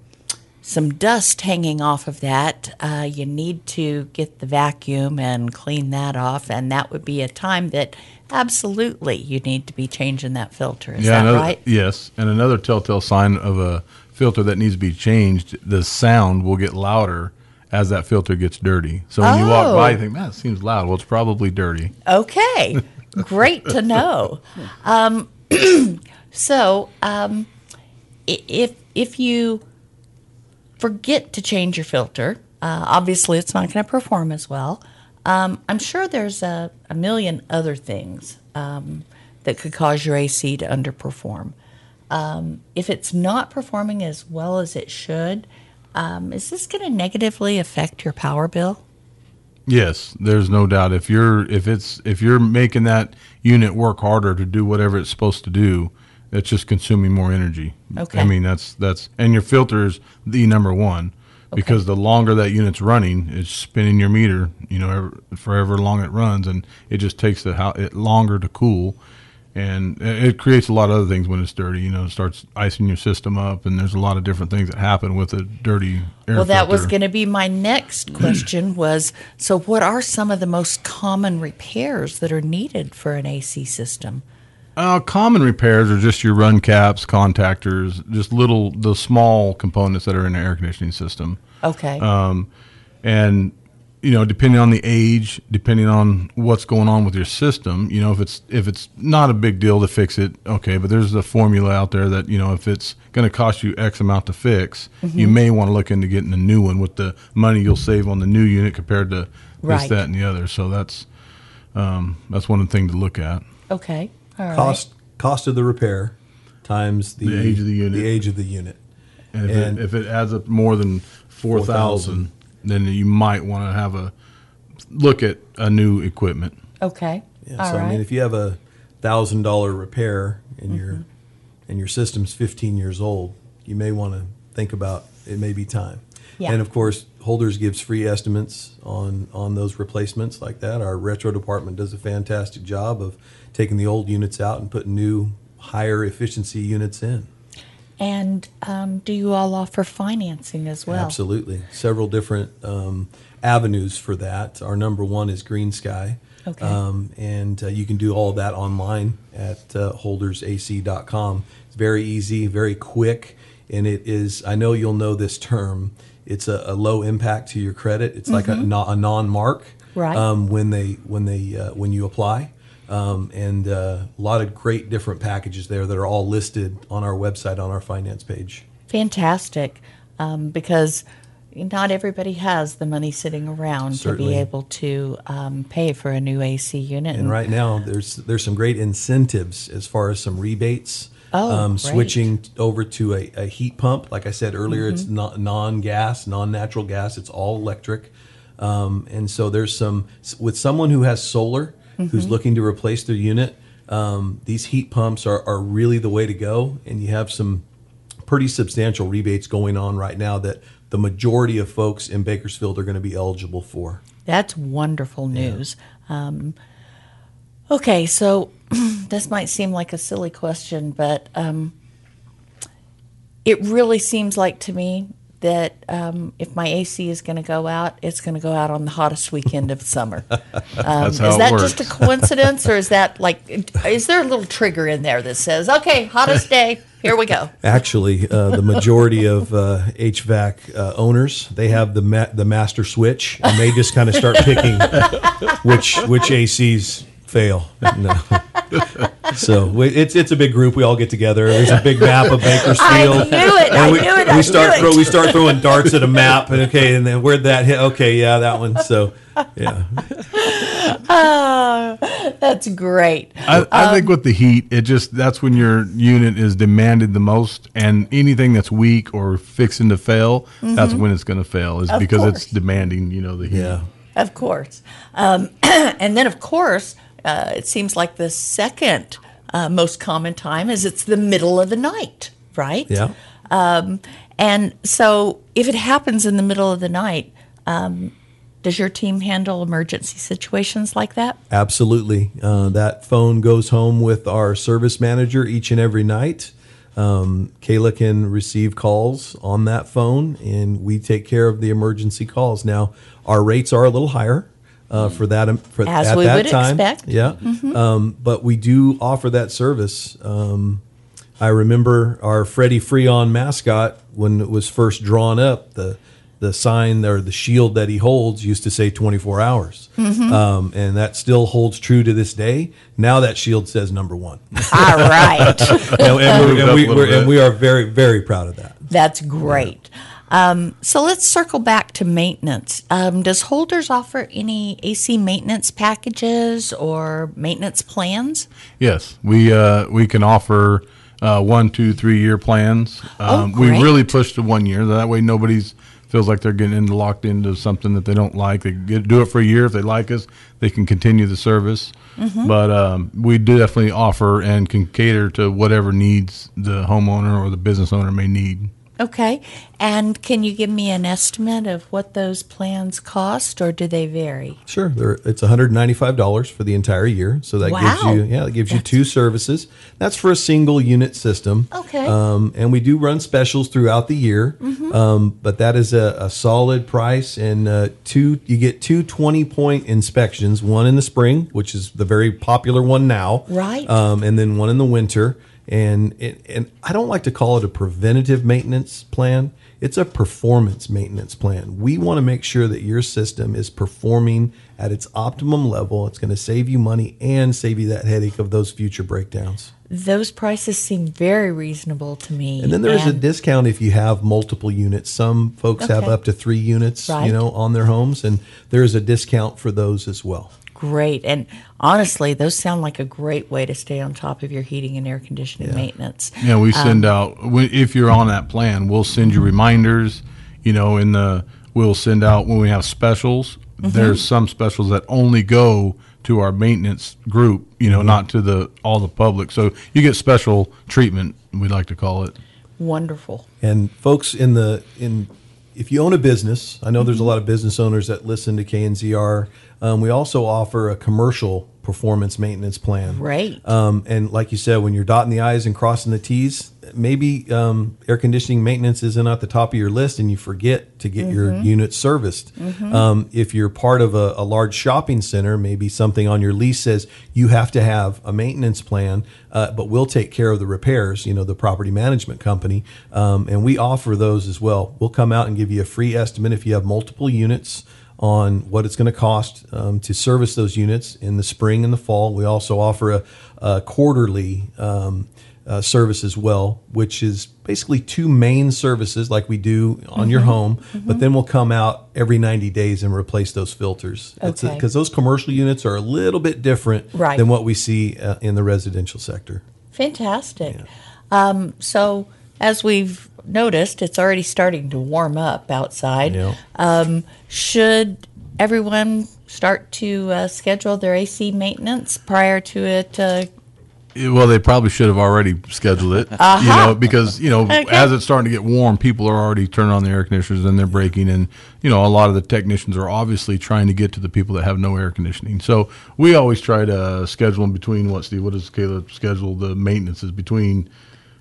some dust hanging off of that, uh, you need to get the vacuum and clean that off. And that would be a time that absolutely you need to be changing that filter. Is that another, right? Yes, and another telltale sign of a filter that needs to be changed, the sound will get louder as that filter gets dirty. So when you walk by, you Oh. think, man, it seems loud. Well, it's probably dirty. Okay, great to know. Um, so, um, if if you forget to change your filter, uh, obviously it's not going to perform as well. Um, I'm sure there's a, a million other things um, that could cause your AC to underperform. Um, if it's not performing as well as it should, um, is this going to negatively affect your power bill? Yes, there's no doubt. If you're if it's if you're making that unit work harder to do whatever it's supposed to do, it's just consuming more energy. Okay. I mean that's that's and your filter's the number one because the longer that unit's running, it's spinning your meter. You know, forever long it runs, and it just takes the how it longer to cool, and it it creates a lot of other things when it's dirty. You know, it starts icing your system up, and there's a lot of different things that happen with a dirty air. Well, that was going to be my next question was so what are some of the most common repairs that are needed for an AC system? Uh, common repairs are just your run caps, contactors, just little the small components that are in the air conditioning system. Okay. Um, and you know, depending on the age, depending on what's going on with your system, you know, if it's if it's not a big deal to fix it, okay. But there's a formula out there that you know, if it's going to cost you X amount to fix, you Mm-hmm. may want to look into getting a new one with the money you'll save on the new unit compared to Right. this, that, and the other. So that's um, that's one thing to look at. okay. All right. cost cost of the repair times the, The age of the unit. The age of the unit. And if, And- it, if it adds up more than four thousand, then you might want to have a look at a new equipment. Okay. Yeah, All so I mean, if you have a thousand dollar repair and your mm-hmm. and your system's fifteen years old, you may want to think about it. May be time. Yeah. And of course, Holders gives free estimates on on those replacements like that. Our retro department does a fantastic job of taking the old units out and putting new, higher efficiency units in. And um, do you all offer financing as well? Absolutely. Several different um, avenues for that. Our number one is GreenSky. Okay. Um, and uh, you can do all that online at uh, holdersac.com. It's very easy, very quick, and it is, I know you'll know this term, it's a, a low impact to your credit. It's like a, no- a non mark Right. um, when, they, when, they, uh, when you apply. Um, and uh, a lot of great different packages there that are all listed on our website on our finance page. Fantastic, um, because not everybody has the money sitting around to be able to um, pay for a new AC unit. And right now, there's there's some great incentives as far as some rebates. Oh, um, switching t- over to a, a heat pump. Like I said earlier, it's Mm-hmm. not non-gas, non-natural gas. It's all electric. Um, and so there's some with someone who has solar who's Mm-hmm. looking to replace their unit. Um, these heat pumps are, are really the way to go, and you have some pretty substantial rebates going on right now that the majority of folks in Bakersfield are going to be eligible for. That's wonderful news. Um, okay, so this might seem like a silly question, but um, it really seems like to me that um, if my AC is going to go out, it's going to go out on the hottest weekend of summer. Um, is that works. just a coincidence, or is that like, is there a little trigger in there that says, okay, hottest day, here we go? Actually, uh, the majority of uh, HVAC uh, owners they have the ma- the master switch, and they just kind of start picking which which ACs fail. No. so we, it's it's a big group. We all get together. There's a big map of Bakersfield. I knew it. I And we, knew it. we start knew it. throw, we start throwing darts at a map, and okay, and then where'd that hit? Okay, yeah, that one. So yeah, Oh, that's great. I, I think with the heat, it just that's when your unit is demanded the most, and anything that's weak or fixing to fail, that's when it's going to fail. Is Mm-hmm. Of because course. it's demanding, you know, the heat. yeah. Of course. Um, and then, of course, uh, it seems like the second uh, most common time is it's the middle of the night, right? Yeah. Um, and so, if it happens in the middle of the night, um, does your team handle emergency situations like that? Absolutely. Uh, that phone goes home with our service manager each and every night. Um, Kayla can receive calls on that phone, and we take care of the emergency calls. Now, our rates are a little higher uh, for that um, for As at we that would time. expect. Mm-hmm. Yeah, um, but we do offer that service. Um, I remember our Freddie Freon mascot when it was first drawn up. The the sign or the shield that he holds used to say 24 hours, Mm-hmm. um, and that still holds true to this day. Now that shield says number one, All right. and, and, we're, and, we, we're, and we are very very proud of that. That's great. Um, so let's circle back to maintenance. Um, does Holders offer any AC maintenance packages or maintenance plans? Yes, we uh, we can offer uh, one, two, three year plans. Um, we Oh, great. really push to one year. That way, nobody's feels like they're getting into, locked into something that they don't like. They get, do it for a year. If they like us, they can continue the service. Mm-hmm. But um, we do definitely offer and can cater to whatever needs the homeowner or the business owner may need. Okay. And can you give me an estimate of what those plans cost or do they vary? Sure, there, it's one hundred ninety-five dollars for the entire year. So that Wow. gives you, yeah, it gives you two services. That's for a single unit system. Okay. Um, and we do run specials throughout the year, Mm-hmm. um, but that is a, a solid price. And uh, two, you get two 20-point inspections. One in the spring, which is the very popular one now, Right. Um, and then one in the winter. And it, and I don't like to call it a preventative maintenance plan. It's a performance maintenance plan. We want to make sure that your system is performing at its optimum level. It's going to save you money and save you that headache of those future breakdowns. Those prices seem very reasonable to me. And then there is a discount if you have multiple units. Some folks have up to three units, Right. you know, on their homes, and there is a discount for those as well. Great. And honestly, those sound like a great way to stay on top of your heating and air conditioning maintenance. Yeah, we send Um, out if you're on that plan, we'll send you reminders. You know, in the we'll send out when we have specials. Mm-hmm. There's some specials that only go to our maintenance group. You know, not to the all the public. So you get special treatment. We like to call it. Wonderful. And folks in the in if you own a business, I know there's a lot of business owners that listen to KNZR. Um, we also offer a commercial performance maintenance plan. Right. Um, and like you said, when you're dotting the I's and crossing the T's, maybe um, air conditioning maintenance isn't at the top of your list and you forget to get your unit serviced. Um, if you're part of a, a large shopping center, maybe something on your lease says you have to have a maintenance plan, uh, but we'll take care of the repairs, you know, the property management company. Um, and we offer those as well. We'll come out and give you a free estimate if you have multiple units on what it's going to cost um, to service those units in the spring and the fall. We also offer a, a quarterly um, uh, service as well, which is basically two main services like we do on your home, but then we'll come out every 90 days and replace those filters. Okay. Because those commercial units are a little bit different Right. than what we see uh, in the residential sector. Fantastic. Um, so, as we've noticed, it's already starting to warm up outside. Yeah. Um, should everyone start to uh, schedule their AC maintenance prior to it? Uh, Well, they probably should have already scheduled it, you know, because you know Okay. as it's starting to get warm, people are already turning on the air conditioners and they're breaking, and you know a lot of the technicians are obviously trying to get to the people that have no air conditioning. So we always try to schedule in between what Steve? What does Caleb schedule the maintenance is between?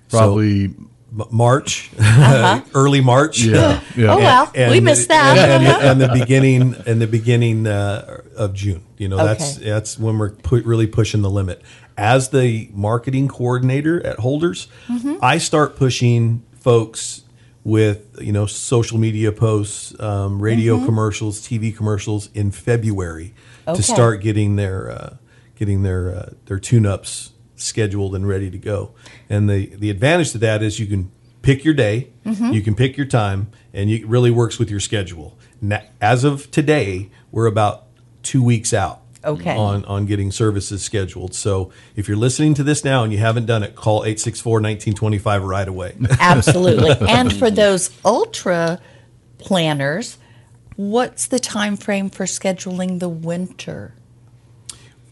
Probably, M- March, early March. yeah, yeah. Oh, wow. We missed that. And, and, the, and the beginning and the beginning uh, of June. You know, that's that's when we're pu- really pushing the limit. As the marketing coordinator at Holders, Mm-hmm. I start pushing folks with you know social media posts, um, radio Mm-hmm. commercials, TV commercials in February Okay. to start getting their uh, getting their uh, their tune ups scheduled and ready to go. And the the advantage to that is you can pick your day, Mm-hmm. you can pick your time, and it really works with your schedule. Na- As of today, we're about two weeks out. Okay. On, on getting services scheduled. So if you're listening to this now and you haven't done it, call 864 1925 right away. absolutely. and for those ultra planners, what's the time frame for scheduling the winter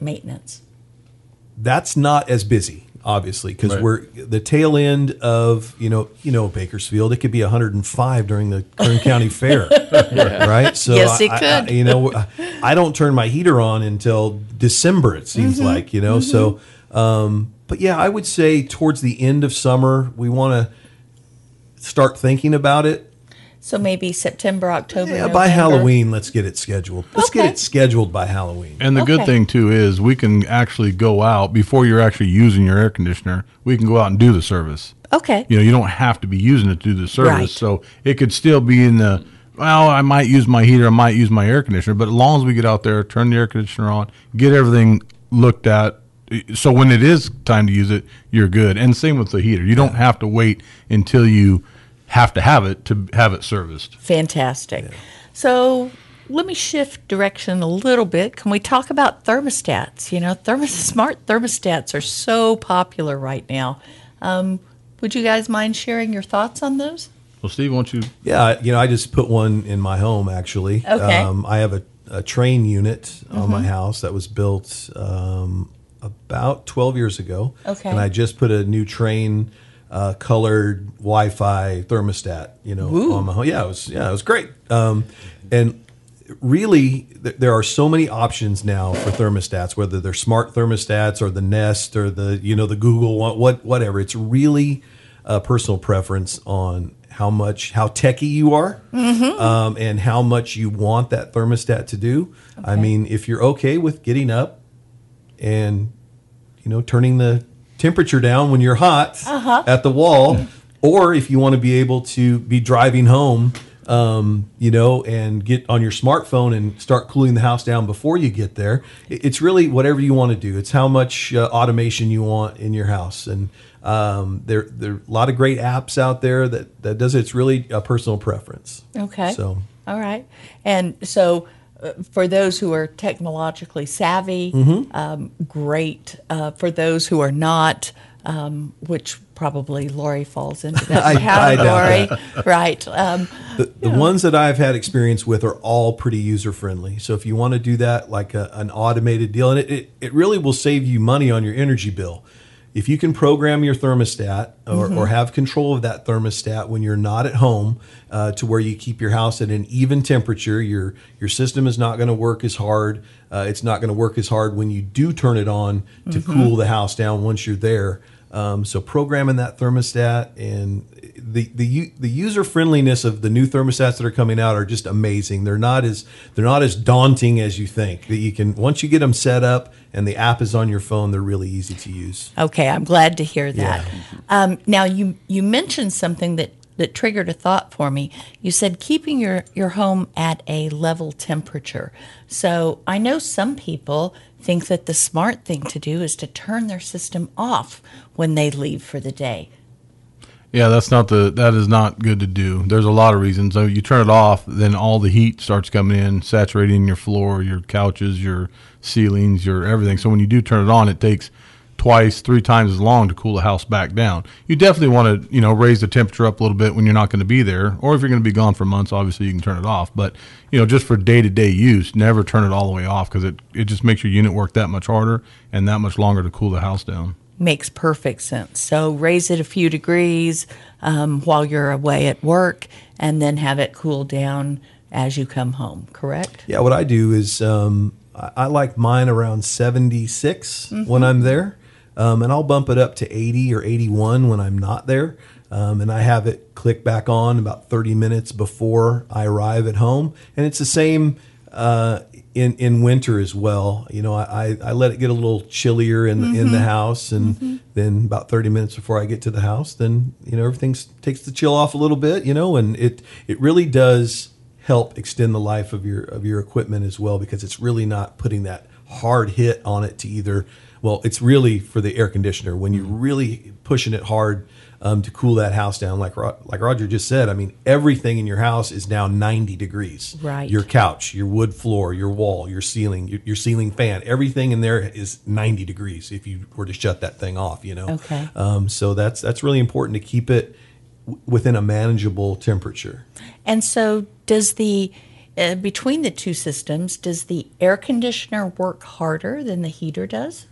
maintenance? That's not as busy obviously because Right. we're the tail end of you know you know bakersfield it could be 105 during the kern county fair right so Yes, it I- I- could. you know i don't turn my heater on until december it seems Mm-hmm. like you know so um but yeah i would say towards the end of summer we want to start thinking about it So maybe September, October. yeah, by November. halloween let's get it scheduled let's Okay. get it scheduled by halloween And the good thing too is we can actually go out before you're actually using your air conditioner. We can go out and do the service. Okay. You know, you don't have to be using it to do the service. Right. So it could still be in the well, I might use my heater, I might use my air conditioner, but as long as we get out there, turn the air conditioner on, get everything looked at so when it is time to use it, you're good. And same with the heater. You don't have to wait until you have to have it to have it serviced. Fantastic. So let me shift direction a little bit. Can we talk about thermostats? You know, thermos- smart thermostats are so popular right now. Um, would you guys mind sharing your thoughts on those? Well, Steve, won't you Yeah, you know, I just put one in my home actually. Okay. Um, I have a, a Trane unit on Mm-hmm. my house that was built um, about 12 years ago. Okay. And I just put a new Trane uh, colored Wi-Fi thermostat, you know, on my home. Yeah, it was yeah, it was great. Um, and really, th- there are so many options now for thermostats, whether they're smart thermostats or the Nest or the you know the Google one, what whatever. It's really a personal preference on how much how techy you are um, and how much you want that thermostat to do. I mean, if you're okay with getting up and you know turning the temperature down when you're hot at the wall, or if you want to be able to be driving home. Um, you know, and get on your smartphone and start cooling the house down before you get there. It's really whatever you want to do. It's how much uh, automation you want in your house, and um, there there are a lot of great apps out there that that does it. It's really a personal preference. Okay. So All right. And so, for those who are technologically savvy, Mm-hmm. um, great. Uh, for those who are not, um, which probably Lori falls into that I- I doubt category, right? Um, the, the ones that I've had experience with are all pretty user friendly. So if you want to do that like a, an automated deal, and it, it, it really will save you money on your energy bill. If you can program your thermostat or, or have control of that thermostat when you're not at home uh, to where you keep your house at an even temperature, your your system is not going to work as hard. Uh, it's not going to work as hard when you do turn it on to cool the house down once you're there. Um, so programming that thermostat and the the the user friendliness of the new thermostats that are coming out are just amazing. They're not as they're not as daunting as you think. That you can once you get them set up and the app is on your phone, they're really easy to use. Okay, I'm glad to hear that. Um, now you you mentioned something that that triggered a thought for me. You said keeping your your home at a level temperature. So I know some people think that the smart thing to do is to turn their system off when they leave for the day. Yeah, that's not the that is not good to do. There's a lot of reasons. So you turn it off, then all the heat starts coming in, saturating your floor, your couches, your ceilings, your everything. So when you do turn it on, it takes twice, three times as long to cool the house back down. You definitely want to, you know, raise the temperature up a little bit when you're not going to be there, or if you're going to be gone for months, obviously you can turn it off. But you know, just for day to day use, never turn it all the way off because it it just makes your unit work that much harder and that much longer to cool the house down. Makes perfect sense. So raise it a few degrees um, while you're away at work, and then have it cool down as you come home. Correct? Yeah, what I do is um, I, I like mine around 76 when I'm there, um, and I'll bump it up to 80 or 81 when I'm not there. Um, and I have it click back on about 30 minutes before I arrive at home. And it's the same uh, in in winter as well. You know, I, I let it get a little chillier in the, in the mm-hmm. house, and mm-hmm. then about 30 minutes before I get to the house, then you know everything takes the chill off a little bit. You know, and it it really does help extend the life of your of your equipment as well because it's really not putting that hard hit on it to either well it's really for the air conditioner when you're mm-hmm. really pushing it hard um, to cool that house down like Ro- like Roger just said I mean everything in your house is now 90 degrees Right. your couch your wood floor your wall your ceiling your, your ceiling fan everything in there is 90 degrees if you were to shut that thing off you know Okay. um, so that's that's really important to keep it w- within a manageable temperature And so, does the uh, between the two systems, does the air conditioner work harder than the heater does?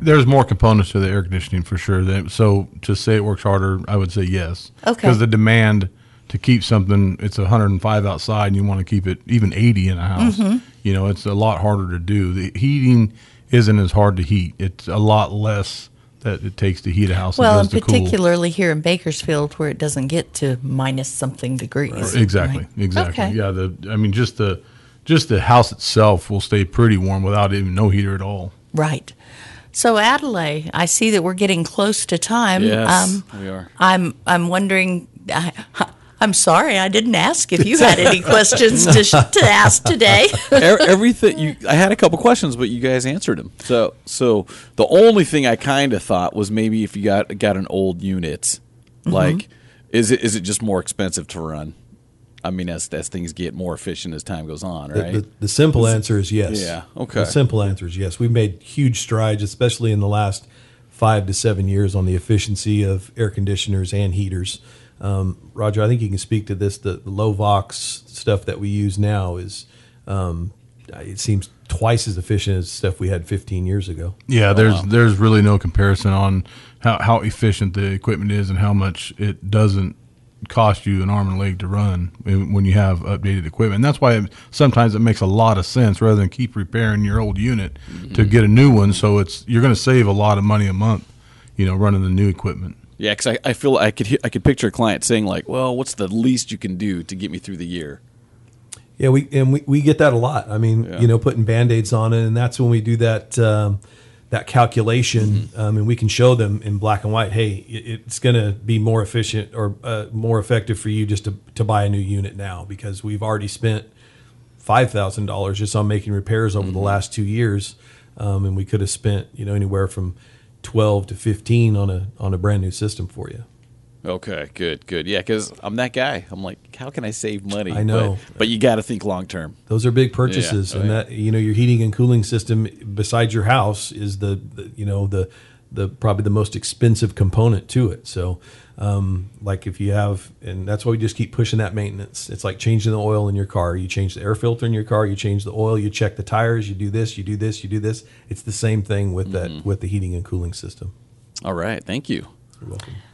There's more components to the air conditioning for sure. So to say it works harder, I would say yes. Okay. Because the demand to keep something, it's 105 outside, and you want to keep it even 80 in a house. Mm-hmm. You know, it's a lot harder to do. The heating isn't as hard to heat. It's a lot less that it takes to heat a house. Well, and to cool. particularly here in Bakersfield, where it doesn't get to minus something degrees. Exactly. Right. Exactly. Okay. Yeah. The I mean, just the just the house itself will stay pretty warm without even no heater at all. Right. So Adelaide, I see that we're getting close to time. Yes, um, we are. I'm I'm wondering. I, I'm sorry, I didn't ask if you had any questions to, to ask today. Everything you I had a couple questions but you guys answered them. So so the only thing I kind of thought was maybe if you got got an old unit mm-hmm. like is it is it just more expensive to run? I mean as as things get more efficient as time goes on, right? the, the simple answer is yes. Yeah, okay. The simple answer is yes. We've made huge strides, especially in the last five to seven years, on the efficiency of air conditioners and heaters. Um, Roger, I think you can speak to this. The, the low NOx stuff that we use now is, um, it seems twice as efficient as stuff we had 15 years ago. Yeah, there's there's really no comparison on how, how efficient the equipment is and how much it doesn't cost you an arm and a leg to run when when you have updated equipment. And that's why it, sometimes it makes a lot of sense rather than keep repairing your old unit to get a new one. So it's you're going to save a lot of money a month, you know, running the new equipment. yeah, cuz I, I feel I could I could picture a client saying like, "Well, what's the least you can do to get me through the year?" Yeah, we and we, we get that a lot. I mean, Yeah. you know, putting band-aids on it, and that's when we do that um, that calculation, um, and we can show them in black and white. Hey, it's going to be more efficient or uh, more effective for you just to to buy a new unit now because we've already spent five thousand dollars just on making repairs over the last two years, um, and we could have spent you know anywhere from twelve to fifteen on a on a brand new system for you. Okay, good, good. Yeah, because I'm that guy. I'm like, how can I save money? I know. but, but you got to think long term. Those are big purchases, Yeah. Oh, and yeah. that you know your heating and cooling system besides your house is the, the you know the the probably the most expensive component to it. So, um, like if you have, and that's why we just keep pushing that maintenance. It's like changing the oil in your car. You change the air filter in your car. You change the oil. You check the tires. You do this. You do this. You do this. It's the same thing with Mm-hmm. that with the heating and cooling system. All right. Thank you.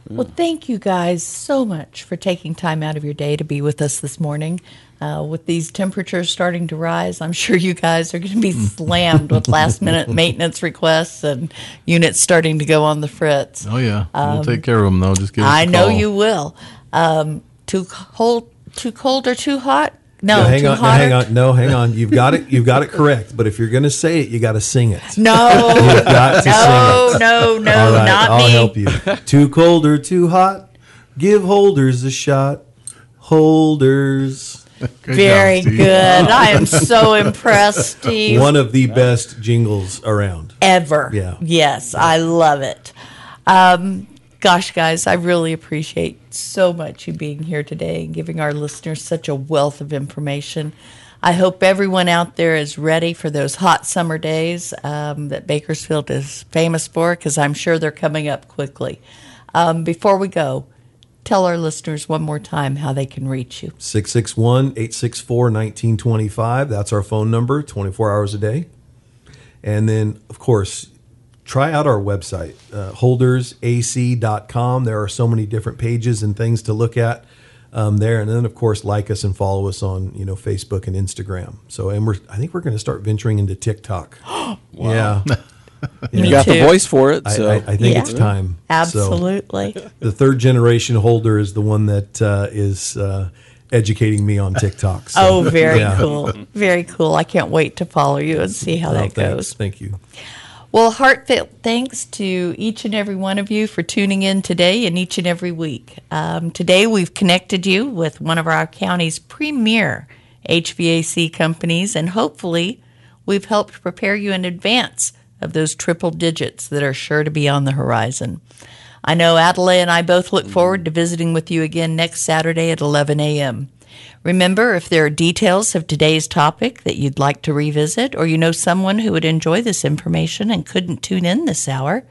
Well, thank you guys so much for taking time out of your day to be with us this morning. Uh, with these temperatures starting to rise, I'm sure you guys are going to be slammed with last minute maintenance requests and units starting to go on the fritz. Oh yeah, we'll take care of them though. Just give I know you will. Um, too cold, too cold or too hot? No, No, hang too on, no, hang on, no, hang on. You've got it. You've got it correct. But if you're going to say it, you got to sing it. No, You've got to no, sing it. no, no, All right, not I'll me. help you. too cold or too hot? Give holders a shot. Holders. Good Very job, good. I am so impressed, Steve. One of the best jingles around. ever. Yeah. Yes, I love it. Um, gosh, guys, I really appreciate so much you being here today and giving our listeners such a wealth of information. I hope everyone out there is ready for those hot summer days um, that Bakersfield is famous for, because I'm sure they're coming up quickly. Um, before we go, tell our listeners one more time how they can reach you. 661 864 1925. That's our phone number, 24 hours a day. And then, of course, try out our website, uh, holdersac.com. There are so many different pages and things to look at um, there. And then, of course, like us and follow us on you know Facebook and Instagram. So, and we're I think we're going to start venturing into TikTok. Yeah, You Me got the voice for it. I, So I, I think Yeah. it's time. So, Absolutely. the third generation holder is the one that uh, is uh, educating me on TikTok. So, Oh, very yeah. cool. Very cool. I can't wait to follow you and see how Oh, that thanks. goes. Thank you. Well, heartfelt thanks to each and every one of you for tuning in today and each and every week. Um, today, we've connected you with one of our county's premier HVAC companies, and hopefully, we've helped prepare you in advance of those triple digits that are sure to be on the horizon. I know Adelaide and I both look forward to visiting with you again next Saturday at 11 a.m. Remember, if there are details of today's topic that you'd like to revisit, or you know someone who would enjoy this information and couldn't tune in this hour,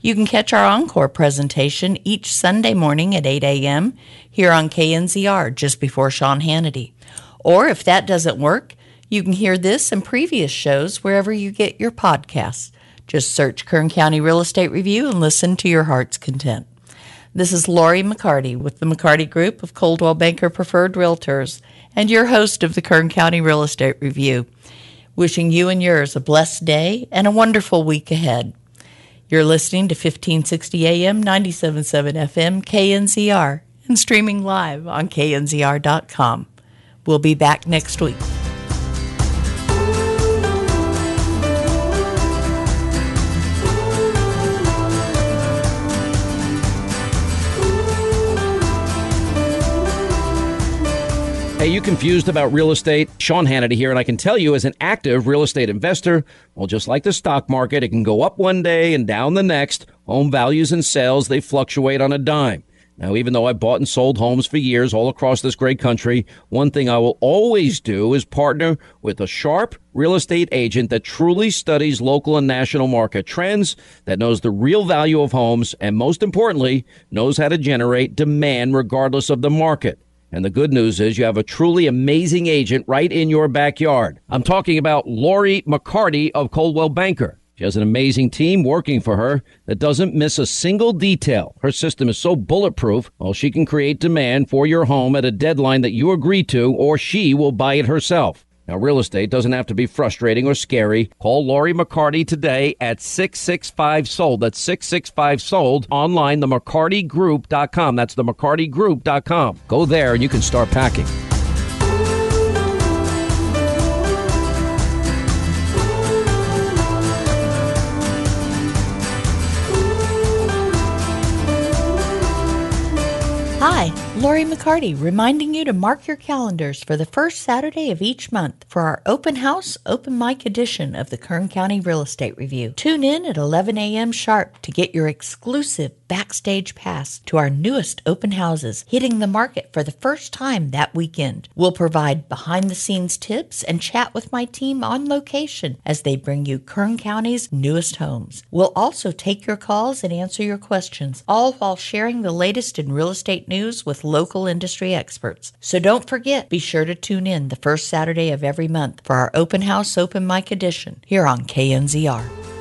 you can catch our encore presentation each Sunday morning at 8 a.m. here on KNZR just before Sean Hannity. Or if that doesn't work, you can hear this and previous shows wherever you get your podcasts. Just search Kern County Real Estate Review and listen to your heart's content. This is Lori McCarty with the McCarty Group of Coldwell Banker Preferred Realtors and your host of the Kern County Real Estate Review. Wishing you and yours a blessed day and a wonderful week ahead. You're listening to 1560 AM, 977 FM, KNZR, and streaming live on knzr.com. We'll be back next week. Hey, you confused about real estate? Sean Hannity here, and I can tell you as an active real estate investor, well, just like the stock market, it can go up one day and down the next. Home values and sales, they fluctuate on a dime. Now, even though I bought and sold homes for years all across this great country, one thing I will always do is partner with a sharp real estate agent that truly studies local and national market trends, that knows the real value of homes, and most importantly, knows how to generate demand regardless of the market. And the good news is you have a truly amazing agent right in your backyard. I'm talking about Lori McCarty of Coldwell Banker. She has an amazing team working for her that doesn't miss a single detail. Her system is so bulletproof, well, she can create demand for your home at a deadline that you agree to, or she will buy it herself. Now, real estate doesn't have to be frustrating or scary. Call Lori McCarty today at 665 Sold. That's 665 Sold. Online, the McCartyGroup.com. That's the McCartyGroup.com. Go there and you can start packing. Hi, Lori McCarty, reminding you to mark your calendars for the first Saturday of each month for our open house, open mic edition of the Kern County Real Estate Review. Tune in at 11 a.m. sharp to get your exclusive backstage pass to our newest open houses hitting the market for the first time that weekend. We'll provide behind the scenes tips and chat with my team on location as they bring you Kern County's newest homes. We'll also take your calls and answer your questions, all while sharing the latest in real estate news with local industry experts. So don't forget, be sure to tune in the first Saturday of every month for our open house open mic edition here on KNZR.